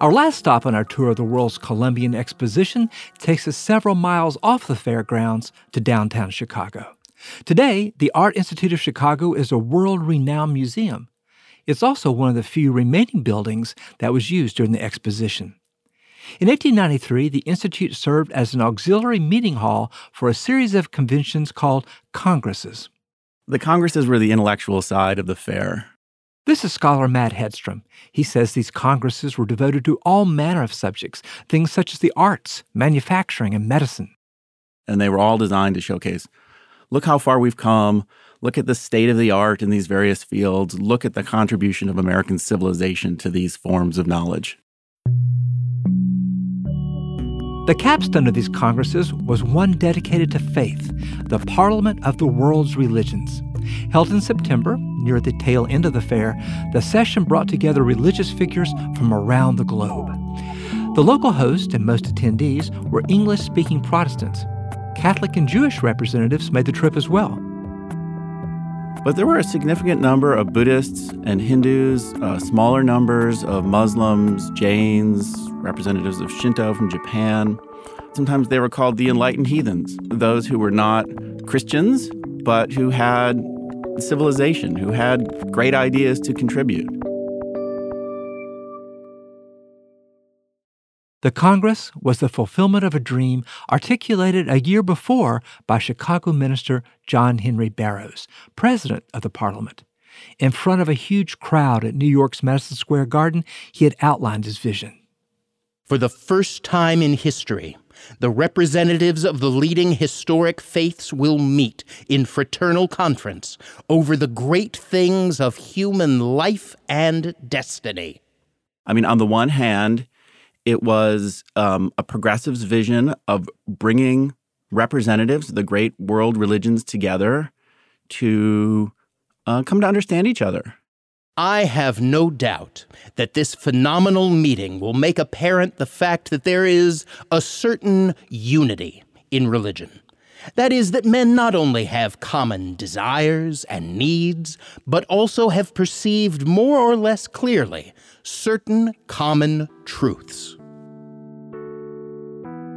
Our last stop on our tour of the world's Columbian Exposition takes us several miles off the fairgrounds to downtown Chicago. Today, the Art Institute of Chicago is a world renowned museum. It's also one of the few remaining buildings that was used during the exposition. In 1893, the Institute served as an auxiliary meeting hall for a series of conventions called congresses. The congresses were the intellectual side of the fair. This is scholar Matt Hedstrom. He says these congresses were devoted to all manner of subjects, things such as the arts, manufacturing, and medicine. And they were all designed to showcase look how far we've come, look at the state of the art in these various fields, look at the contribution of American civilization to these forms of knowledge. The capstone of these congresses was one dedicated to faith, the Parliament of the World's Religions. Held in September, near the tail end of the fair, the session brought together religious figures from around the globe. The local host and most attendees were English speaking Protestants. Catholic and Jewish representatives made the trip as well. But there were a significant number of Buddhists and Hindus, uh, smaller numbers of Muslims, Jains, representatives of Shinto from Japan. Sometimes they were called the enlightened heathens, those who were not Christians, but who had civilization, who had great ideas to contribute. The Congress was the fulfillment of a dream articulated a year before by Chicago minister John Henry Barrows, president of the Parliament. In front of a huge crowd at New York's Madison Square Garden, he had outlined his vision. For the first time in history, the representatives of the leading historic faiths will meet in fraternal conference over the great things of human life and destiny. I mean, on the one hand, it was um, a progressive's vision of bringing representatives of the great world religions together to uh, come to understand each other. I have no doubt that this phenomenal meeting will make apparent the fact that there is a certain unity in religion. That is, that men not only have common desires and needs, but also have perceived more or less clearly certain common truths.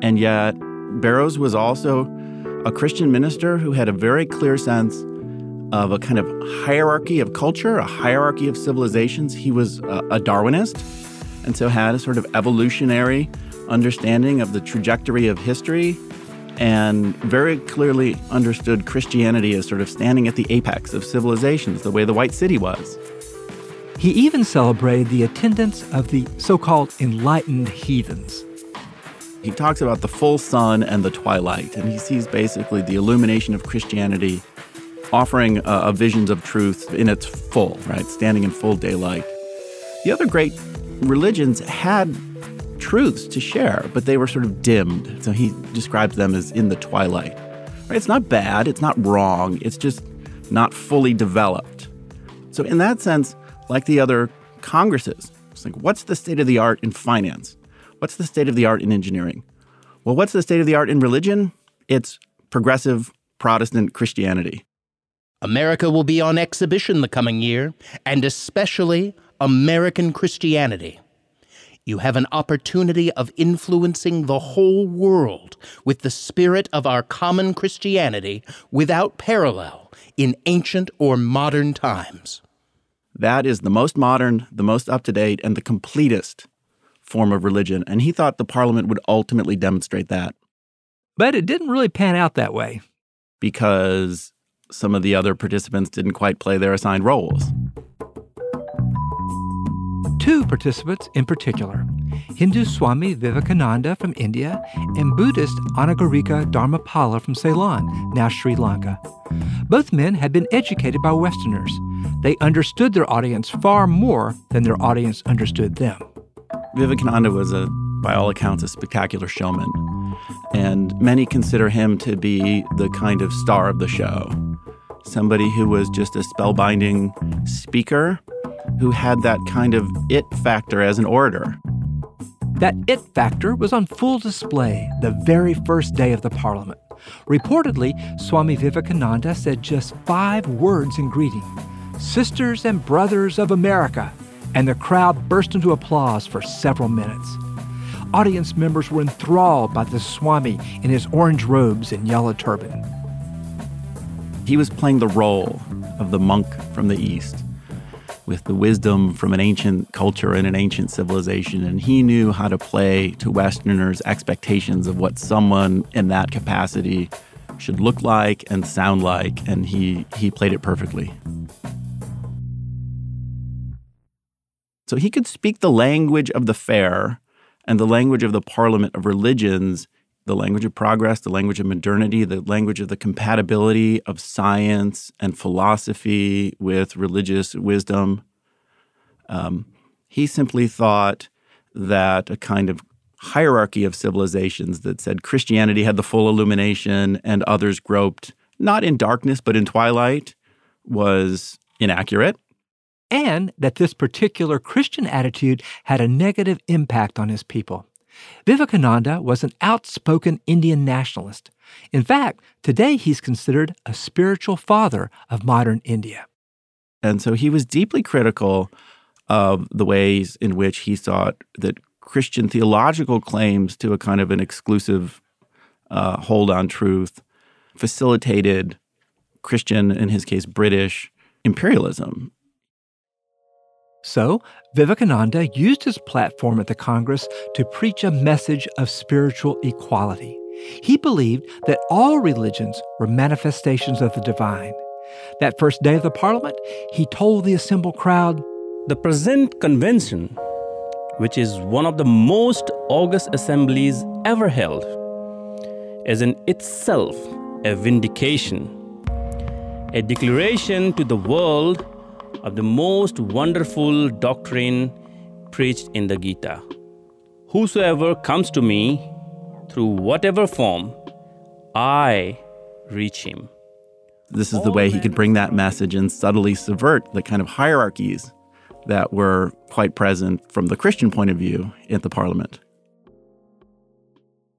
And yet, Barrows was also a Christian minister who had a very clear sense of a kind of hierarchy of culture, a hierarchy of civilizations. He was a, Darwinist and so had a sort of evolutionary understanding of the trajectory of history and very clearly understood Christianity as sort of standing at the apex of civilizations, the way the White City was. He even celebrated the attendance of the so called enlightened heathens. He talks about the full sun and the twilight, and he sees basically the illumination of Christianity offering a, a visions of truth in its full, right, standing in full daylight. The other great religions had truths to share, but they were sort of dimmed. So he describes them as in the twilight. Right? It's not bad, it's not wrong, it's just not fully developed. So, in that sense, like the other congresses, it's like, what's the state of the art in finance? What's the state of the art in engineering? Well, what's the state of the art in religion? It's progressive Protestant Christianity. America will be on exhibition the coming year, and especially American Christianity. You have an opportunity of influencing the whole world with the spirit of our common Christianity without parallel in ancient or modern times. That is the most modern, the most up to date, and the completest form of religion. And he thought the parliament would ultimately demonstrate that. But it didn't really pan out that way. Because some of the other participants didn't quite play their assigned roles. Two participants in particular Hindu Swami Vivekananda from India and Buddhist Anagarika Dharmapala from Ceylon, now Sri Lanka. Both men had been educated by Westerners. They understood their audience far more than their audience understood them. Vivekananda was, a, by all accounts, a spectacular showman, and many consider him to be the kind of star of the show. Somebody who was just a spellbinding speaker who had that kind of it factor as an orator. That it factor was on full display the very first day of the Parliament. Reportedly, Swami Vivekananda said just five words in greeting Sisters and Brothers of America, and the crowd burst into applause for several minutes. Audience members were enthralled by the Swami in his orange robes and yellow turban. He was playing the role of the monk from the East with the wisdom from an ancient culture and an ancient civilization. And he knew how to play to Westerners' expectations of what someone in that capacity should look like and sound like. And he, he played it perfectly. So he could speak the language of the fair and the language of the parliament of religions the language of progress, the language of modernity, the language of the compatibility of science and philosophy with religious wisdom. Um, he simply thought that a kind of hierarchy of civilizations that said Christianity had the full illumination and others groped not in darkness but in twilight was inaccurate. And that this particular Christian attitude had a negative impact on his people. Vivekananda was an outspoken Indian nationalist. In fact, today he's considered a spiritual father of modern India. And so he was deeply critical of the ways in which he thought that Christian theological claims to a kind of an exclusive uh, hold on truth facilitated Christian, in his case, British imperialism. So, Vivekananda used his platform at the Congress to preach a message of spiritual equality. He believed that all religions were manifestations of the divine. That first day of the Parliament, he told the assembled crowd The present convention, which is one of the most august assemblies ever held, is in itself a vindication, a declaration to the world of the most wonderful doctrine preached in the Gita. Whosoever comes to me through whatever form, I reach him. This is the way he could bring that message and subtly subvert the kind of hierarchies that were quite present from the Christian point of view at the parliament.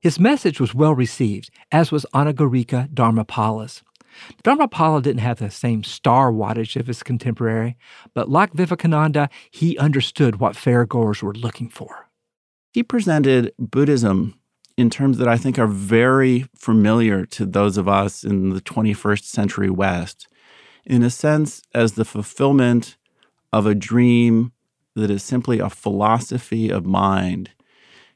His message was well received, as was Anagarika Dharmapala's. Dharmapala didn't have the same star wattage of his contemporary, but like Vivekananda, he understood what fairgoers were looking for. He presented Buddhism in terms that I think are very familiar to those of us in the 21st century West, in a sense, as the fulfillment of a dream that is simply a philosophy of mind.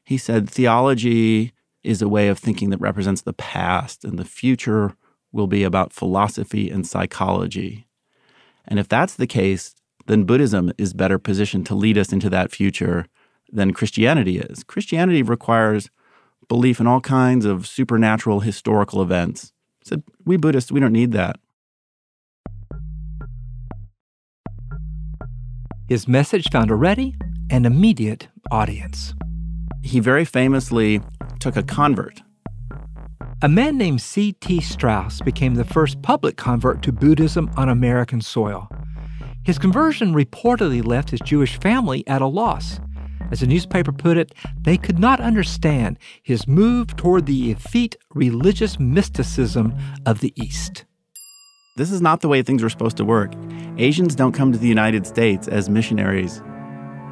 He said theology is a way of thinking that represents the past, and the future will be about philosophy and psychology. And if that's the case, then Buddhism is better positioned to lead us into that future than Christianity is. Christianity requires belief in all kinds of supernatural historical events. Said so we Buddhists, we don't need that. His message found a ready and immediate audience. He very famously took a convert a man named C.T. Strauss became the first public convert to Buddhism on American soil. His conversion reportedly left his Jewish family at a loss. As a newspaper put it, they could not understand his move toward the effete religious mysticism of the East. This is not the way things were supposed to work. Asians don't come to the United States as missionaries.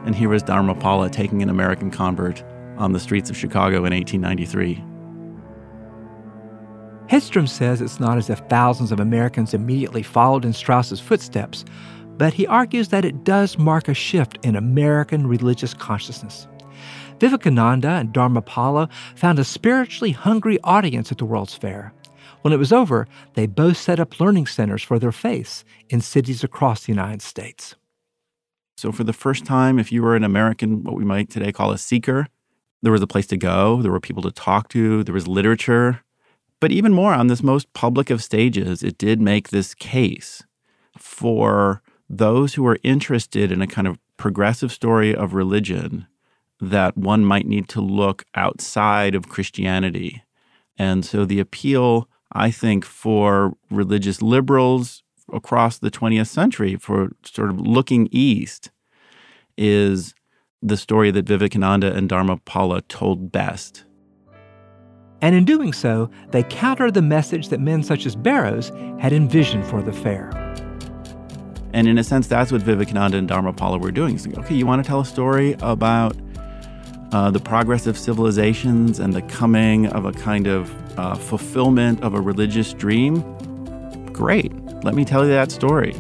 And here was Dharmapala taking an American convert on the streets of Chicago in 1893. Hedstrom says it's not as if thousands of Americans immediately followed in Strauss's footsteps, but he argues that it does mark a shift in American religious consciousness. Vivekananda and Dharmapala found a spiritually hungry audience at the World's Fair. When it was over, they both set up learning centers for their faiths in cities across the United States. So, for the first time, if you were an American, what we might today call a seeker, there was a place to go, there were people to talk to, there was literature, but even more on this most public of stages, it did make this case for those who are interested in a kind of progressive story of religion that one might need to look outside of Christianity. And so the appeal, I think, for religious liberals across the 20th century for sort of looking east is the story that Vivekananda and Dharmapala told best. And in doing so, they counter the message that men such as Barrows had envisioned for the fair. And in a sense, that's what Vivekananda and Dharmapala were doing. So, okay, you want to tell a story about uh, the progress of civilizations and the coming of a kind of uh, fulfillment of a religious dream? Great. Let me tell you that story.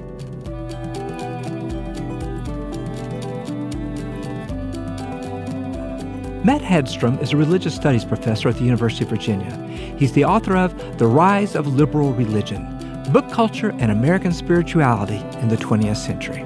Matt Hedstrom is a religious studies professor at the University of Virginia. He's the author of The Rise of Liberal Religion Book Culture and American Spirituality in the 20th Century.